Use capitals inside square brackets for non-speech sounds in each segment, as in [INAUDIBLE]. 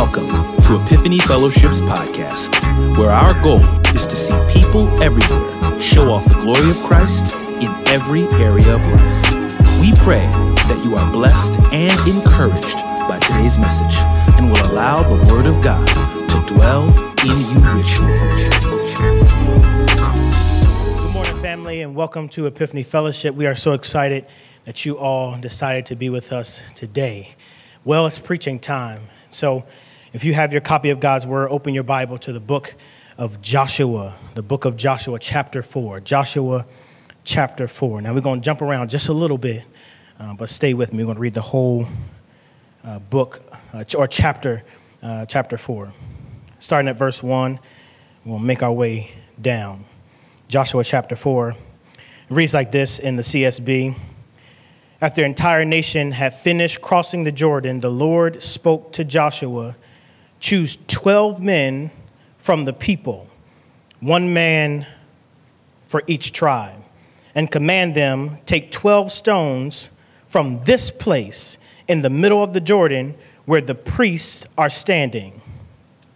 Welcome to Epiphany Fellowship's podcast, where our goal is to see people everywhere show off the glory of Christ in every area of life. We pray that you are blessed and encouraged by today's message and will allow the Word of God to dwell in you richly. Good morning, family, and welcome to Epiphany Fellowship. We are so excited that you all decided to be with us today. Well, it's preaching time. So, if you have your copy of God's Word, open your Bible to the book of Joshua, the book of Joshua, chapter 4. Joshua, chapter 4. Now, we're going to jump around just a little bit, uh, but stay with me. We're going to read the whole uh, book uh, or chapter, uh, chapter 4. Starting at verse 1, we'll make our way down. Joshua, chapter 4. It reads like this in the CSB. After the entire nation had finished crossing the Jordan, the Lord spoke to Joshua Choose 12 men from the people, one man for each tribe, and command them take 12 stones from this place in the middle of the Jordan where the priests are standing.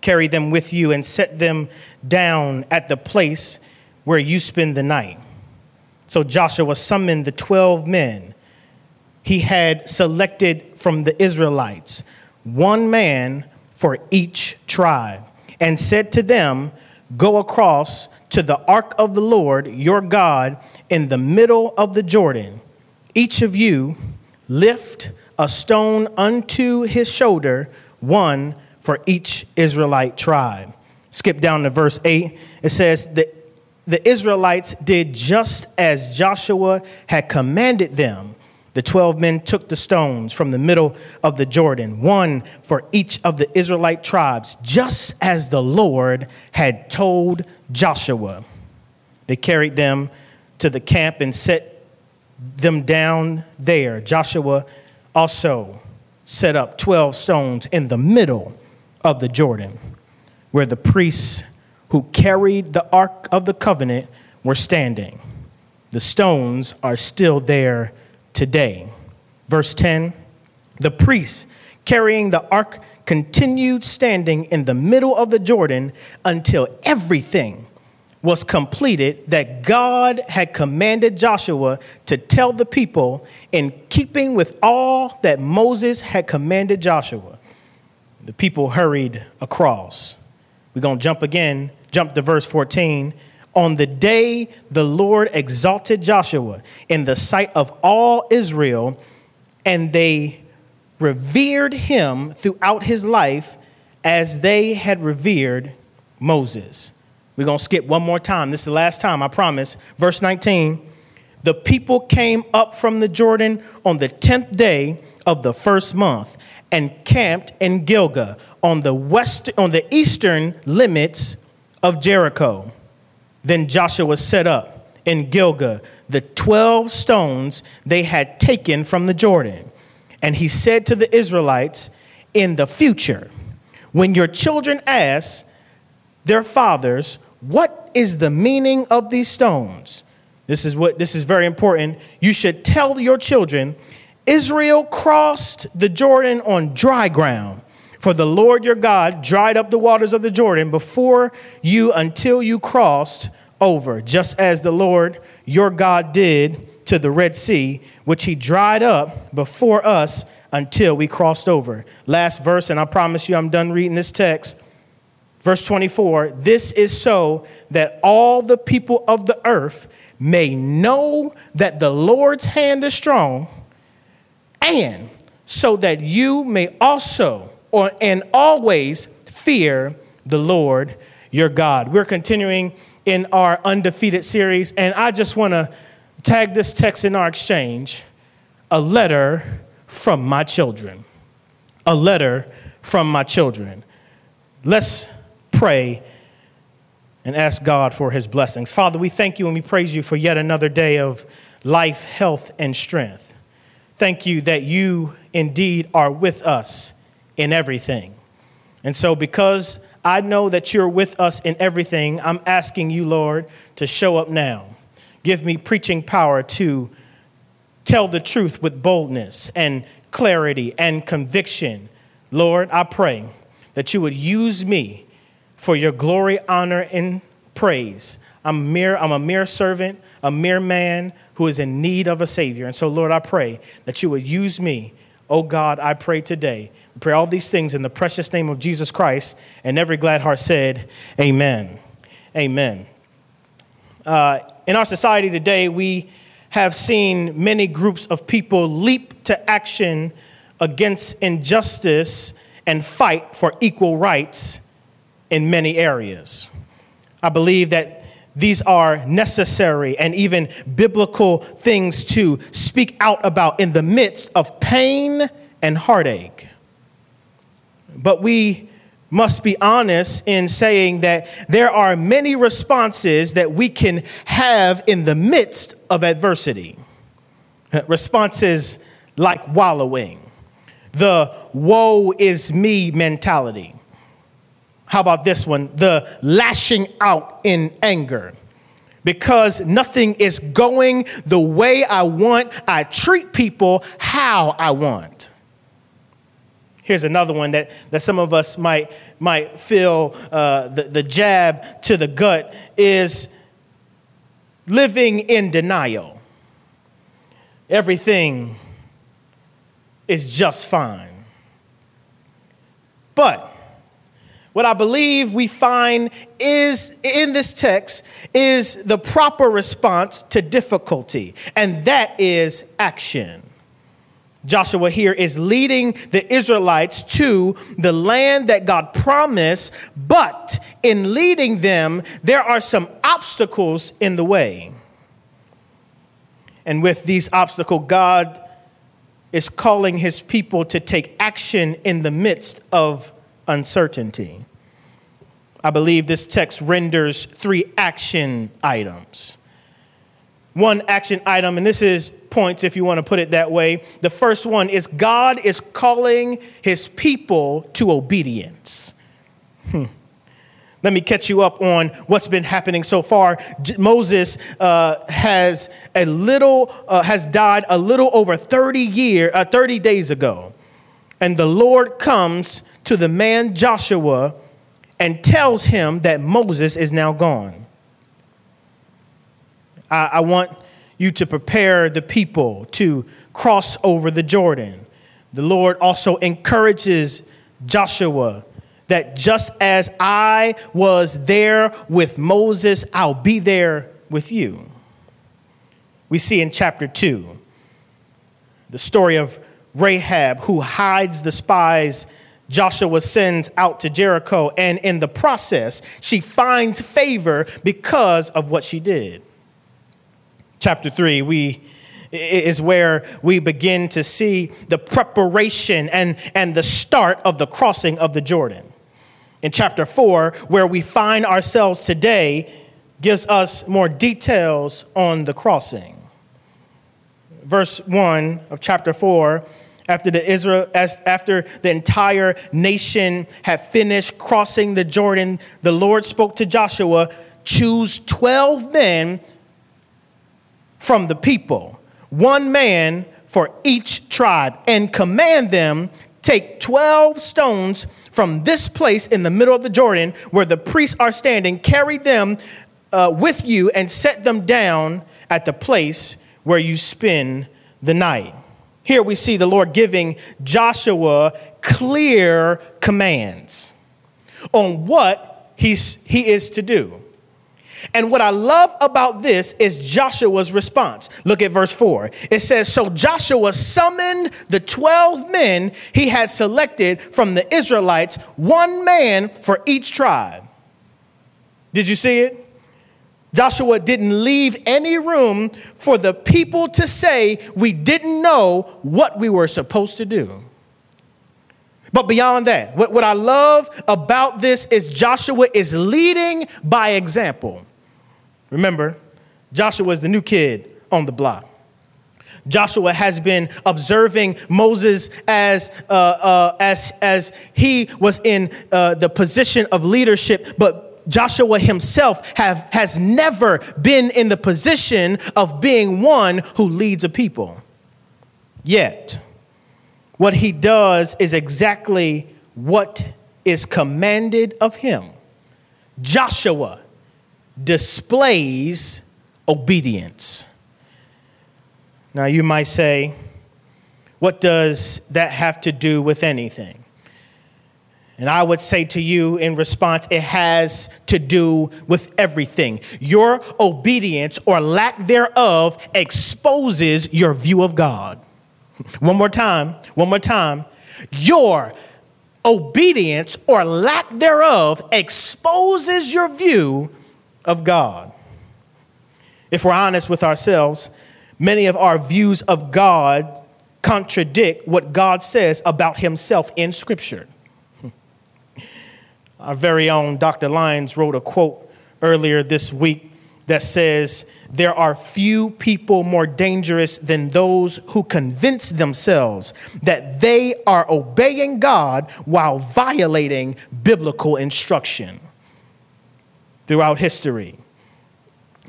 Carry them with you and set them down at the place where you spend the night. So Joshua summoned the 12 men he had selected from the Israelites, one man for each tribe, and said to them, Go across to the ark of the Lord your God in the middle of the Jordan. Each of you lift a stone unto his shoulder, one for each Israelite tribe. Skip down to verse 8. It says, The, the Israelites did just as Joshua had commanded them the 12 men took the stones from the middle of the Jordan, one for each of the Israelite tribes, just as the Lord had told Joshua. They carried them to the camp and set them down there. Joshua also set up 12 stones in the middle of the Jordan, where the priests who carried the Ark of the Covenant were standing. The stones are still there today. Verse 10 The priests carrying the ark continued standing in the middle of the Jordan until everything was completed that God had commanded Joshua to tell the people in keeping with all that Moses had commanded Joshua. The people hurried across. We're going to jump again, jump to verse 14. On the day the Lord exalted Joshua in the sight of all Israel, and they revered him throughout his life as they had revered Moses. We're going to skip one more time. This is the last time, I promise. Verse 19 The people came up from the Jordan on the 10th day of the first month and camped in Gilgal on the west on the eastern limits of Jericho. Then Joshua set up in Gilgal the 12 stones they had taken from the Jordan. And he said to the Israelites, In the future, when your children ask their fathers, What is the meaning of these stones? This is what this is very important. You should tell your children, Israel crossed the Jordan on dry ground. For the Lord your God dried up the waters of the Jordan before you until you crossed over, just as the Lord your God did to the Red Sea, which he dried up before us until we crossed over. Last verse, and I promise you I'm done reading this text. Verse 24 This is so that all the people of the earth may know that the Lord's hand is strong, and so that you may also or and always fear the Lord your God. We're continuing in our undefeated series, and I just want to tag this text in our exchange a letter from my children. A letter from my children. Let's pray and ask God for his blessings. Father, we thank you and we praise you for yet another day of life, health, and strength. Thank you that you indeed are with us in everything. And so, because I know that you're with us in everything, I'm asking you, Lord, to show up now. Give me preaching power to tell the truth with boldness and clarity and conviction. Lord, I pray that you would use me for your glory, honor, and praise. I'm, mere, I'm a mere servant, a mere man who is in need of a Savior. And so, Lord, I pray that you would use me. Oh God, I pray today. We pray all these things in the precious name of Jesus Christ. And every glad heart said, Amen. Amen. Uh, in our society today, we have seen many groups of people leap to action against injustice and fight for equal rights in many areas. I believe that these are necessary and even biblical things to speak out about in the midst of pain and heartache. But we must be honest in saying that there are many responses that we can have in the midst of adversity. Responses like wallowing, the woe is me mentality how about this one? The lashing out in anger. Because nothing is going the way I want, I treat people how I want. Here's another one that, that some of us might, might feel uh, the, the jab to the gut is living in denial. Everything is just fine. But what I believe we find is in this text is the proper response to difficulty, and that is action. Joshua here is leading the Israelites to the land that God promised, but in leading them, there are some obstacles in the way. And with these obstacles, God is calling his people to take action in the midst of uncertainty. I believe this text renders three action items. One action item, and this is points if you want to put it that way. The first one is God is calling his people to obedience. Hmm. Let me catch you up on what's been happening so far. J- Moses uh, has a little uh, has died a little over 30 year uh, 30 days ago. And the Lord comes to the man Joshua and tells him that Moses is now gone. I, I want you to prepare the people to cross over the Jordan. The Lord also encourages Joshua that just as I was there with Moses, I'll be there with you. We see in chapter 2 the story of Rahab who hides the spies Joshua sends out to Jericho, and in the process, she finds favor because of what she did. Chapter 3, we is where we begin to see the preparation and, and the start of the crossing of the Jordan. In chapter 4, where we find ourselves today, gives us more details on the crossing. Verse 1 of chapter 4 after the Israel after the entire nation had finished crossing the Jordan, the Lord spoke to Joshua, choose 12 men from the people, one man for each tribe, and command them take 12 stones from this place in the middle of the Jordan where the priests are standing, carry them uh, with you and set them down at the place where you spend the night. Here we see the Lord giving Joshua clear commands on what he's, he is to do. And what I love about this is Joshua's response. Look at verse 4. It says So Joshua summoned the 12 men he had selected from the Israelites, one man for each tribe. Did you see it? Joshua didn't leave any room for the people to say we didn't know what we were supposed to do. But beyond that, what, what I love about this is Joshua is leading by example. Remember, Joshua is the new kid on the block. Joshua has been observing Moses as, uh, uh, as, as he was in uh, the position of leadership, but Joshua himself have, has never been in the position of being one who leads a people. Yet, what he does is exactly what is commanded of him, Joshua displays obedience. Now, you might say, what does that have to do with anything? And I would say to you in response, it has to do with everything. Your obedience or lack thereof exposes your view of God. [LAUGHS] One more time, one more time. Your obedience or lack thereof exposes your view of God. If we're honest with ourselves, many of our views of God contradict what God says about himself in Scripture. Our very own Dr. Lyons wrote a quote earlier this week that says, There are few people more dangerous than those who convince themselves that they are obeying God while violating biblical instruction. Throughout history,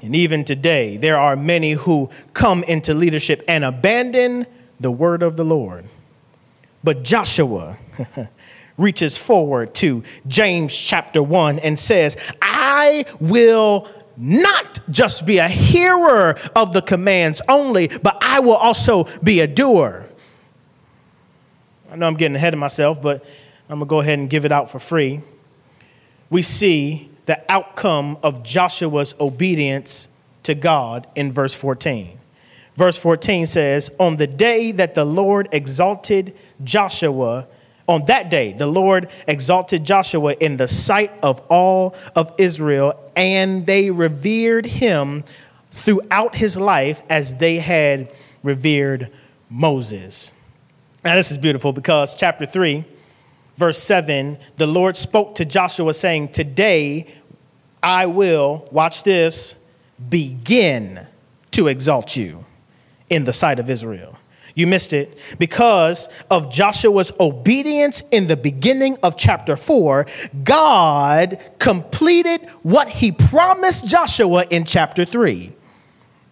and even today, there are many who come into leadership and abandon the word of the Lord. But Joshua [LAUGHS] reaches forward to James chapter 1 and says, I will not just be a hearer of the commands only, but I will also be a doer. I know I'm getting ahead of myself, but I'm going to go ahead and give it out for free. We see the outcome of Joshua's obedience to God in verse 14. Verse 14 says, On the day that the Lord exalted Joshua, on that day, the Lord exalted Joshua in the sight of all of Israel, and they revered him throughout his life as they had revered Moses. Now, this is beautiful because chapter 3, verse 7, the Lord spoke to Joshua, saying, Today I will, watch this, begin to exalt you in the sight of Israel. You missed it. Because of Joshua's obedience in the beginning of chapter 4, God completed what he promised Joshua in chapter 3.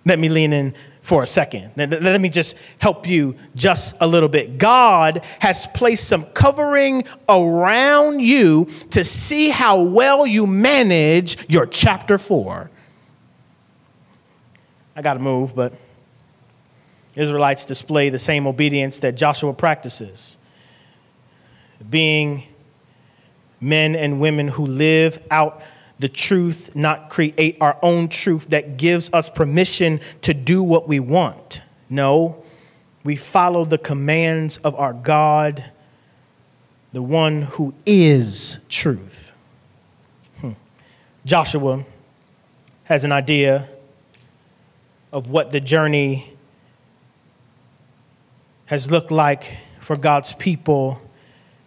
Let me lean in for a second. Let me just help you just a little bit. God has placed some covering around you to see how well you manage your chapter 4. I got to move, but Israelites display the same obedience that Joshua practices, being men and women who live out the truth, not create our own truth that gives us permission to do what we want. No, we follow the commands of our God, the one who is truth. Hmm. Joshua has an idea of what the journey has looked like for God's people,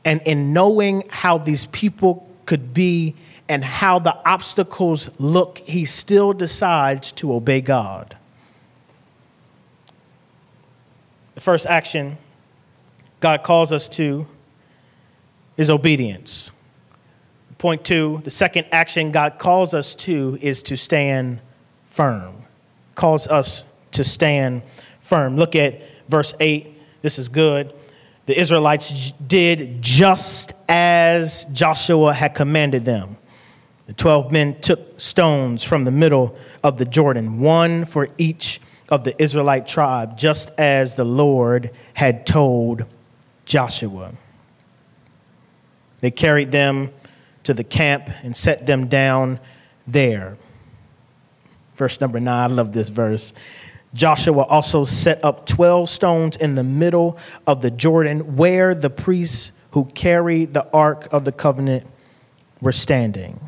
and in knowing how these people could be and how the obstacles look, he still decides to obey God. The first action God calls us to is obedience. Point two, the second action God calls us to is to stand firm. Calls us to stand firm. Look at verse 8 this is good. The Israelites did just as Joshua had commanded them. The 12 men took stones from the middle of the Jordan, one for each of the Israelite tribe, just as the Lord had told Joshua. They carried them to the camp and set them down there. Verse number nine, I love this verse. Joshua also set up 12 stones in the middle of the Jordan where the priests who carried the Ark of the Covenant were standing.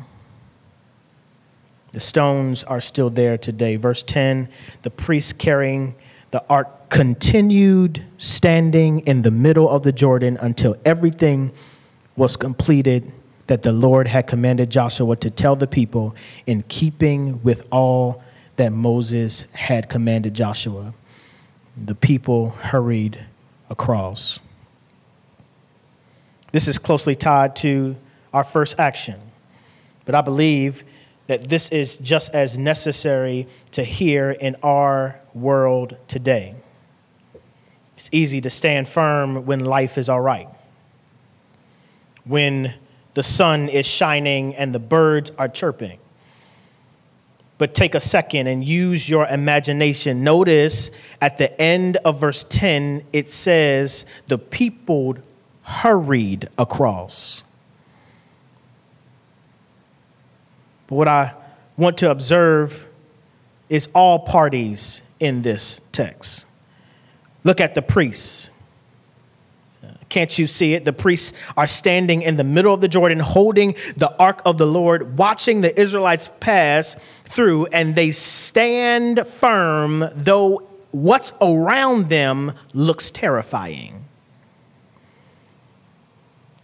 The stones are still there today. Verse 10 the priests carrying the ark continued standing in the middle of the Jordan until everything was completed that the Lord had commanded Joshua to tell the people in keeping with all that Moses had commanded Joshua. The people hurried across. This is closely tied to our first action, but I believe that this is just as necessary to hear in our world today. It's easy to stand firm when life is all right, when the sun is shining and the birds are chirping. But take a second and use your imagination. Notice at the end of verse 10, it says, The people hurried across. But what I want to observe is all parties in this text. Look at the priests. Can't you see it? The priests are standing in the middle of the Jordan, holding the ark of the Lord, watching the Israelites pass through, and they stand firm, though what's around them looks terrifying.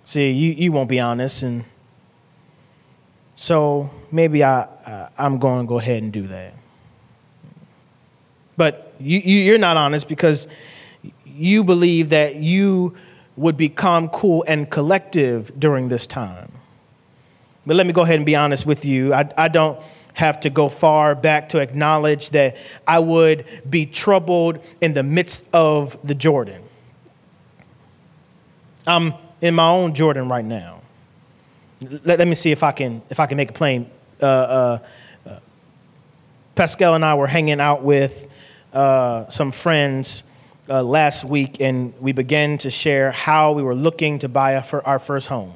See, you, you won't be honest, and so maybe I, uh, I'm going to go ahead and do that. But you, you, you're not honest because you believe that you would become cool and collective during this time. But let me go ahead and be honest with you. I, I don't have to go far back to acknowledge that I would be troubled in the midst of the Jordan. I'm in my own Jordan right now. Let, let me see if I can if I can make it plain. Uh, uh, uh, Pascal and I were hanging out with uh, some friends uh, last week, and we began to share how we were looking to buy our first home.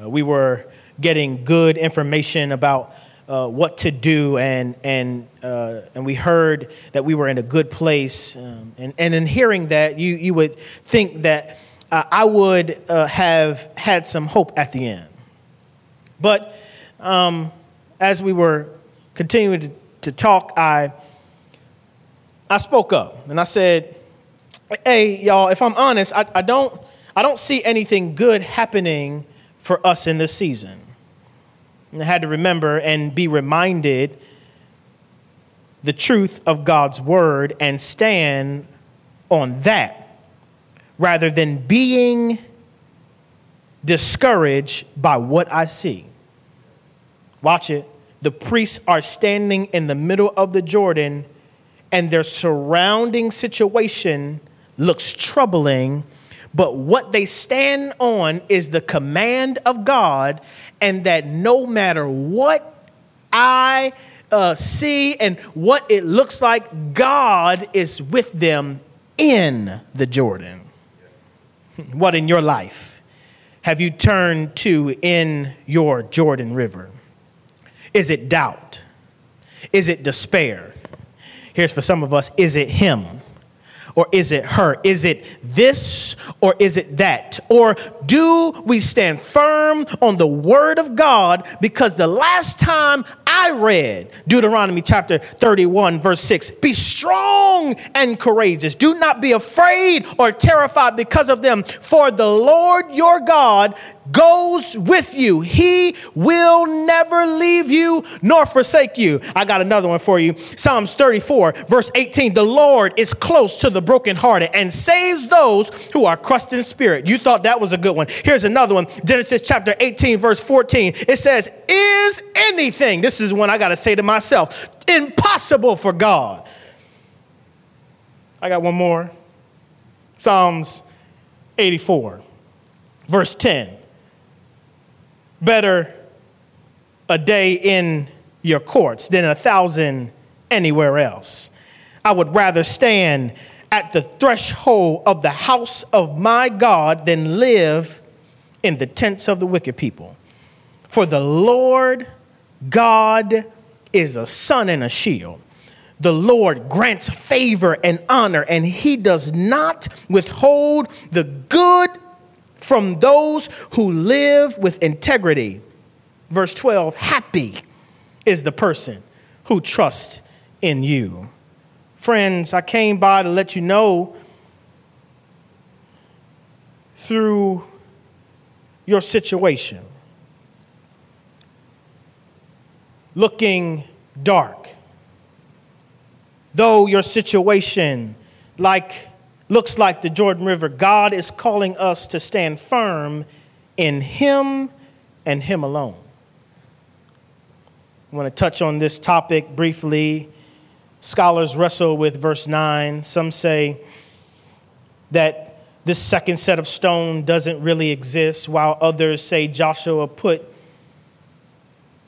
Uh, we were getting good information about uh, what to do, and, and, uh, and we heard that we were in a good place. Um, and, and in hearing that, you, you would think that uh, I would uh, have had some hope at the end. But um, as we were continuing to, to talk, I I spoke up and I said, hey, y'all, if I'm honest, I, I, don't, I don't see anything good happening for us in this season. And I had to remember and be reminded the truth of God's word and stand on that rather than being discouraged by what I see. Watch it. The priests are standing in the middle of the Jordan and their surrounding situation looks troubling, but what they stand on is the command of God, and that no matter what I uh, see and what it looks like, God is with them in the Jordan. [LAUGHS] What in your life have you turned to in your Jordan River? Is it doubt? Is it despair? Here's for some of us is it him? Or is it her? Is it this or is it that? Or do we stand firm on the word of God? Because the last time I read Deuteronomy chapter 31, verse 6 be strong and courageous. Do not be afraid or terrified because of them, for the Lord your God goes with you. He will never leave you nor forsake you. I got another one for you. Psalms 34, verse 18. The Lord is close to the brokenhearted and saves those who are crushed in spirit. You thought that was a good one. Here's another one. Genesis chapter 18, verse 14. It says, Is anything, this is one I got to say to myself, impossible for God? I got one more. Psalms 84, verse 10 better a day in your courts than a thousand anywhere else. I would rather stand at the threshold of the house of my God than live in the tents of the wicked people. For the Lord God is a sun and a shield. The Lord grants favor and honor, and he does not withhold the good from those who live with integrity. Verse 12 Happy is the person who trusts in you. Friends, I came by to let you know through your situation, looking dark, though your situation, like looks like the Jordan River, God is calling us to stand firm in Him and Him alone. I want to touch on this topic briefly. Scholars wrestle with verse 9. Some say that this second set of stone doesn't really exist, while others say Joshua put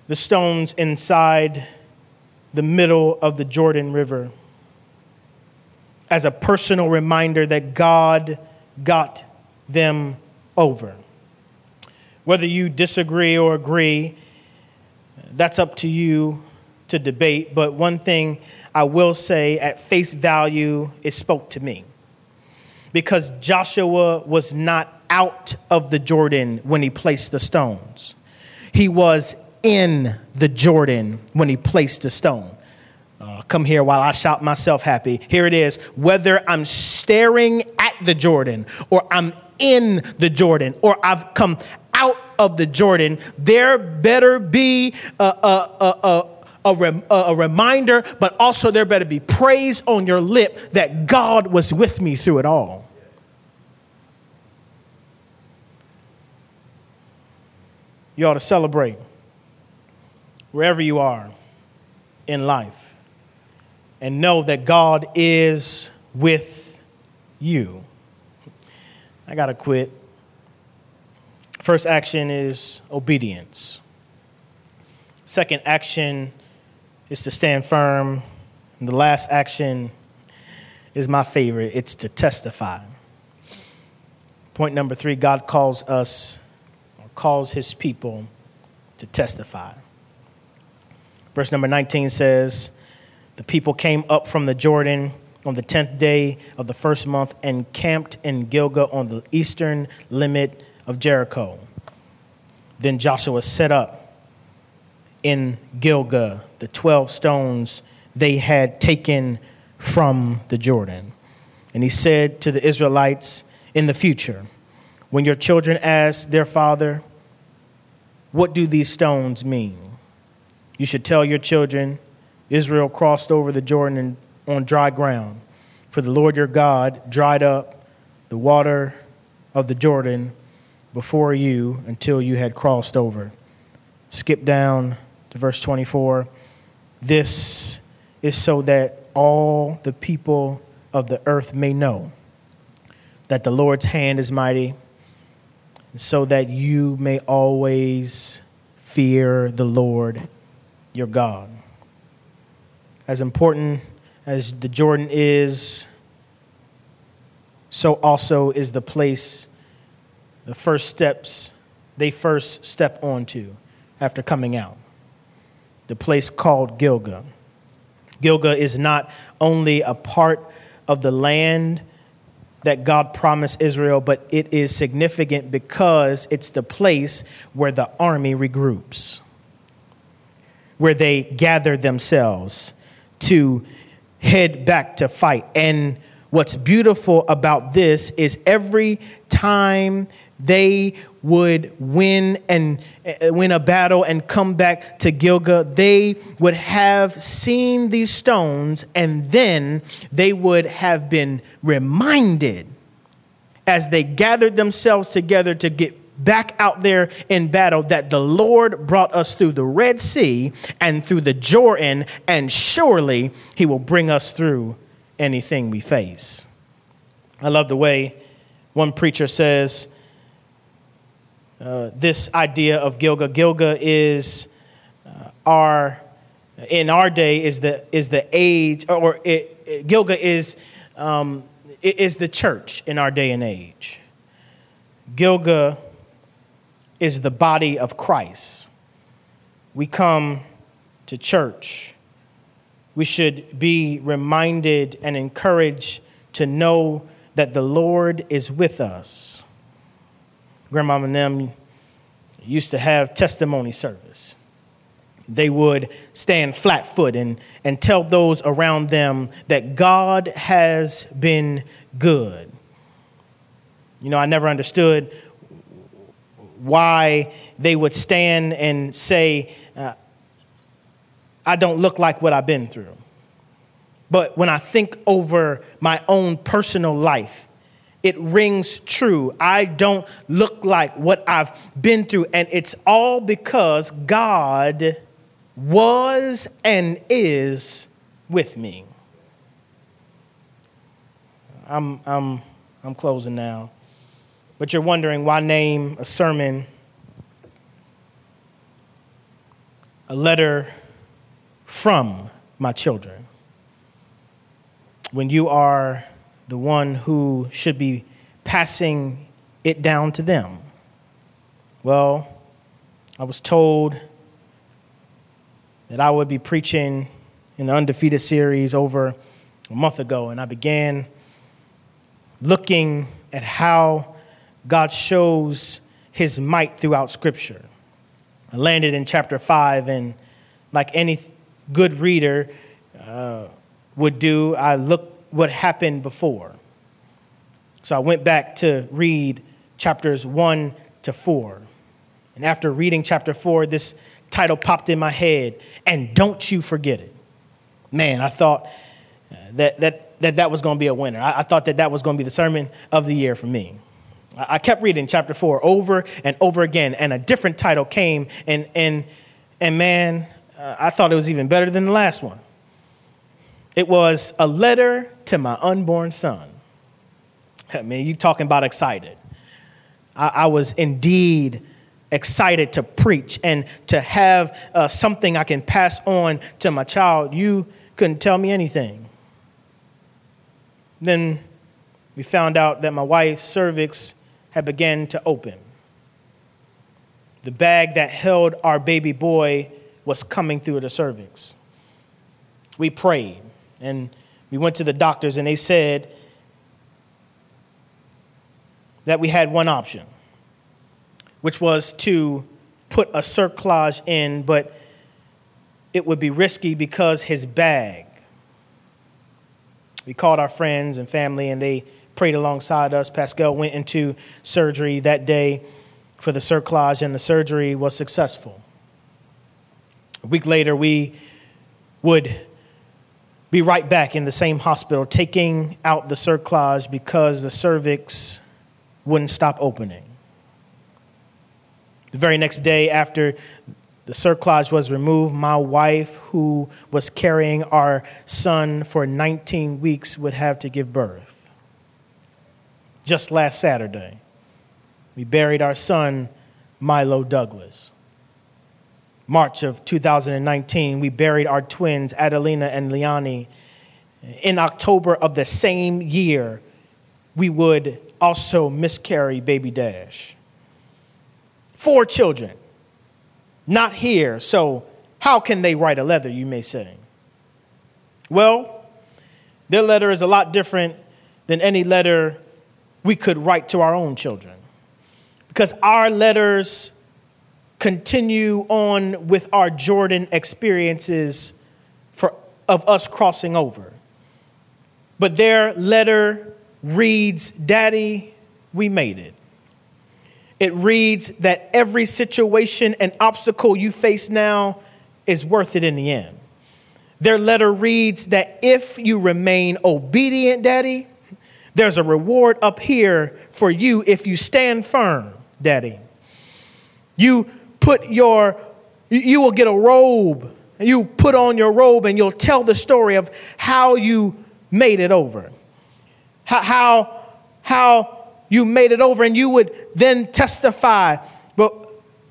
the stones inside the middle of the Jordan River as a personal reminder that God got them over. Whether you disagree or agree, that's up to you to debate. But one thing I will say at face value, it spoke to me. Because Joshua was not out of the Jordan when he placed the stones, he was in the Jordan when he placed the stone. Come here while I shout myself happy. Here it is. Whether I'm staring at the Jordan or I'm in the Jordan or I've come out of the Jordan, there better be a, a, a, a, rem, a, reminder, but also there better be praise on your lip that God was with me through it all. You ought to celebrate wherever you are in life and know that God is with you. I got to quit. First action is obedience. Second action is to stand firm. And the last action is my favorite it's to testify. Point number three God calls us, or calls his people to testify. Verse number 19 says, The people came up from the Jordan on the 10th day of the first month and camped in Gilgal on the eastern limit of Jericho. Then Joshua set up in Gilgal the 12 stones they had taken from the Jordan. And he said to the Israelites, In the future, when your children ask their father, What do these stones mean? You should tell your children, Israel crossed over the Jordan on dry ground. For the Lord your God dried up the water of the Jordan before you until you had crossed over. Skip down to verse 24. This is so that all the people of the earth may know that the Lord's hand is mighty, so that you may always fear the Lord your God. As important as the Jordan is, so also is the place, the first steps they first step onto after coming out. The place called Gilgal. Gilgal is not only a part of the land that God promised Israel, but it is significant because it's the place where the army regroups where they gather themselves to head back to fight. And what's beautiful about this is every time they would win and uh, win a battle and come back to Gilgal, they would have seen these stones and then they would have been reminded as they gathered themselves together to get back out there in battle that the Lord brought us through the Red Sea and through the Jordan, and surely He will bring us through anything we face. I love the way one preacher says uh, this idea of Gilga. Gilga is uh, our, in our day, is the, is the age, or it, it, Gilgal is, um, is the church in our day and age. Gilgal is the body of Christ. We come to church. We should be reminded and encouraged to know that the Lord is with us. Grandma and them used to have testimony service. They would stand flat foot and, and tell those around them that God has been good. You know, I never understood why they would stand and say, uh, I don't look like what I've been through. But when I think over my own personal life, it rings true. I don't look like what I've been through. And it's all because God was and is with me. I'm, I'm, I'm closing now. But you're wondering why name a sermon a letter from my children when you are the one who should be passing it down to them? Well, I was told that I would be preaching in the Undefeated series over a month ago, and I began looking at how God shows his might throughout Scripture. I landed in chapter 5, and like any good reader uh, would do, I looked what happened before. So I went back to read chapters 1 to 4. And after reading chapter 4, this title popped in my head, and don't you forget it. Man, I thought that that, that, that was going to be a winner. I, I thought that that was going to be the sermon of the year for me. I, kept reading chapter 4 over and over again, and a different title came, and, and, and man, uh, I thought it was even better than the last one. It was a letter to my unborn son. I mean, you talking about excited. I, I was indeed excited to preach and to have uh, something I can pass on to my child. You couldn't tell me anything. Then we found out that my wife's cervix had begun to open. The bag that held our baby boy was coming through the cervix. We prayed and we went to the doctors, and they said that we had one option which was to put a cerclage in, but it would be risky because his bag. We called our friends and family, and they prayed alongside us. Pascal went into surgery that day for the cerclage, and the surgery was successful. A week later, we would be right back in the same hospital taking out the cerclage because the cervix wouldn't stop opening. The very next day after the cerclage was removed, my wife, who was carrying our son for 19 weeks, would have to give birth. Just last Saturday, we buried our son, Milo Douglas. March of 2019, we buried our twins, Adelina and Liani. In October of the same year, we would also miscarry baby Dash four children, not here, so how can they write a letter, you may say? Well, their letter is a lot different than any letter we could write to our own children. Because our letters continue on with our Jordan experiences for, of us crossing over. But their letter reads, Daddy, we made it. It reads that every situation and obstacle you face now is worth it in the end. Their letter reads that if you remain obedient, Daddy, there's a reward up here for you if you stand firm, Daddy. You put your, you will get a robe. You put on your robe and you'll tell the story of how you made it over. How, how, how you made it over, and you would then testify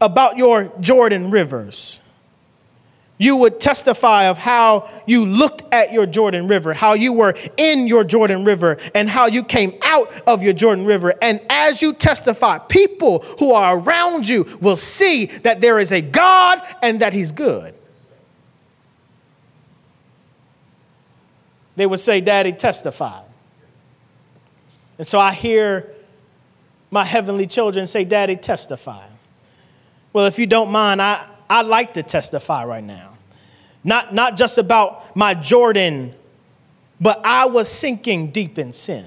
about your Jordan rivers. You would testify of how you looked at your Jordan River, how you were in your Jordan River, and how you came out of your Jordan River. And as you testify, people who are around you will see that there is a God and that He's good. They would say, Daddy, testify. And so I hear my heavenly children say, Daddy, testify. Well, if you don't mind, I, I'd like to testify right now. Not, not just about my Jordan, but I was sinking deep in sin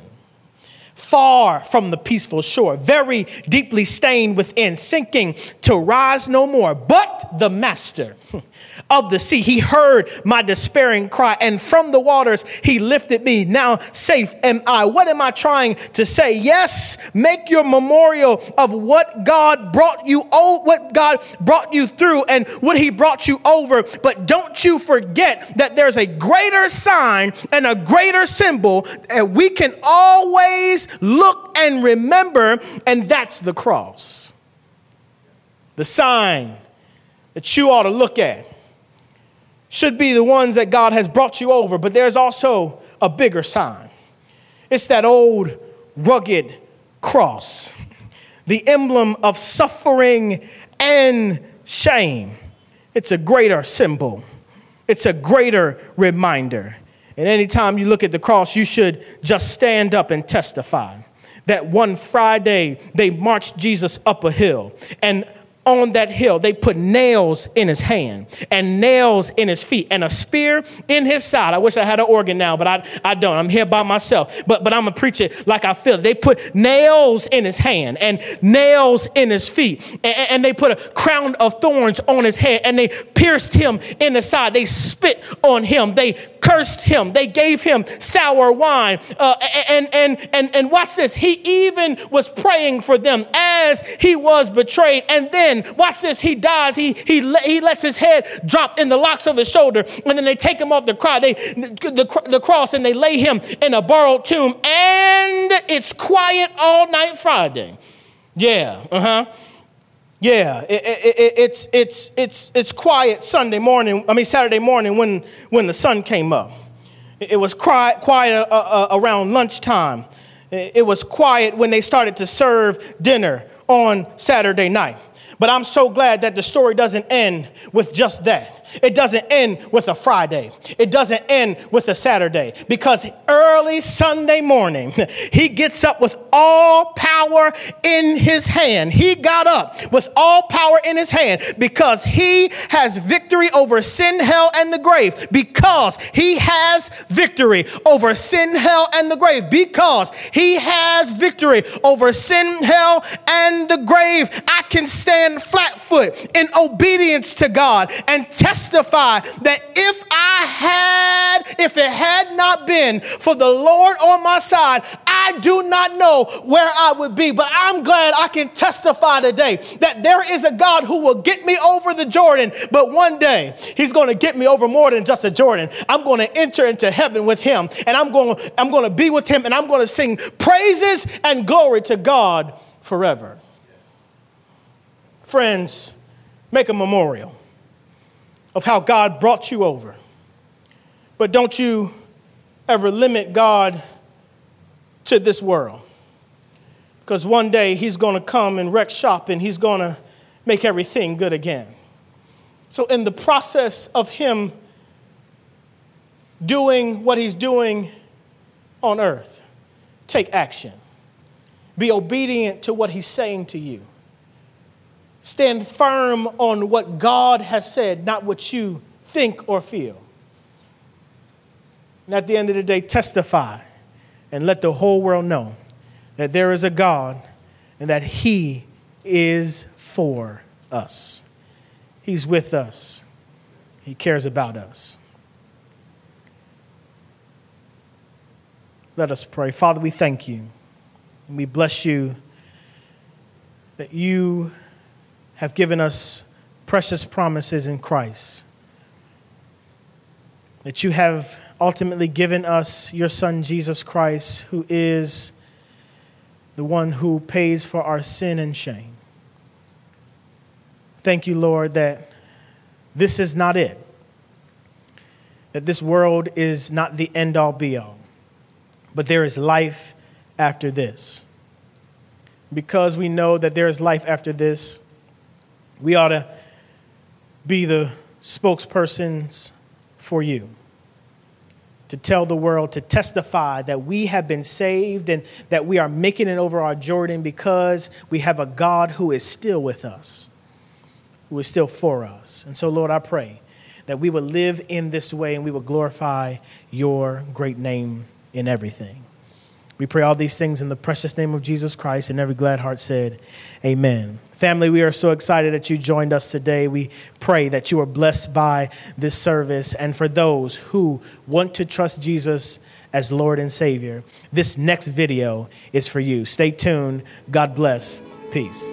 far from the peaceful shore, very deeply stained within, sinking to rise no more. But the master [LAUGHS] of the sea, he heard my despairing cry, and from the waters he lifted me. Now safe am I. What am I trying to say? Yes, make your memorial of what God brought you, oh, what God brought you through and what he brought you over. But don't you forget that there's a greater sign and a greater symbol that we can always always look and remember, and that's the cross. The sign that you ought to look at should be the ones that God has brought you over, but there's also a bigger sign. It's that old rugged cross, the emblem of suffering and shame. It's a greater symbol, it's a greater reminder. And anytime you look at the cross, you should just stand up and testify that one Friday they marched Jesus up a hill. And on that hill, they put nails in his hand and nails in his feet and a spear in his side. I wish I had an organ now, but I, I don't. I'm here by myself. But, but I'm going to preach it like I feel. They put nails in his hand and nails in his feet. And, and they put a crown of thorns on his head and they pierced him in the side. They spit on him. They cursed him. They gave him sour wine. Uh, and, and, and, and watch this. He even was praying for them as he was betrayed. And then, watch this, he dies. He, he, he lets his head drop in the locks of his shoulder. And then they take him off the cross, they, the, the cross and they lay him in a borrowed tomb. And it's quiet all night Friday. Yeah, uh huh. Yeah, it, it, it, it's, it's, it's, it's quiet Sunday morning, I mean Saturday morning when, when the sun came up. It was quiet, quiet uh, uh, around lunchtime. It was quiet when they started to serve dinner on Saturday night. But I'm so glad that the story doesn't end with just that. It doesn't end with a Friday. It doesn't end with a Saturday because early Sunday morning, [LAUGHS] he gets up with all power in his hand. He got up with all power in his hand because he has victory over sin, hell, and the grave. Because he has victory over sin, hell, and the grave. Because he has victory over sin, hell, and the grave. I can stand flat foot in obedience to God and testify testify that if I had, if it had not been for the Lord on my side, I do not know where I would be. But I'm glad I can testify today that there is a God who will get me over the Jordan, but one day he's going to get me over more than just a Jordan. I'm going to enter into heaven with him and I'm going I'm going to be with him and I'm going to sing praises and glory to God forever. Friends, make a memorial of how God brought you over. But don't you ever limit God to this world. Because one day he's going to come and wreck shop and he's going to make everything good again. So, in the process of him doing what he's doing on earth, take action. Be obedient to what he's saying to you. Stand firm on what God has said, not what you think or feel. And at the end of the day, testify and let the whole world know that there is a God and that He is for us. He's with us, He cares about us. Let us pray. Father, we thank you and we bless you that you have given us precious promises in Christ. That you have ultimately given us your Son, Jesus Christ, who is the one who pays for our sin and shame. Thank you, Lord, that this is not it. That this world is not the end all be all, but there is life after this. Because we know that there is life after this, we ought to be the spokespersons for you to tell the world, to testify that we have been saved and that we are making it over our Jordan because we have a God who is still with us, who is still for us. And so, Lord, I pray that we will live in this way and we will glorify your great name in everything. We pray all these things in the precious name of Jesus Christ, and every glad heart said, Amen. Family, we are so excited that you joined us today. We pray that you are blessed by this service. And for those who want to trust Jesus as Lord and Savior, this next video is for you. Stay tuned. God bless. Peace.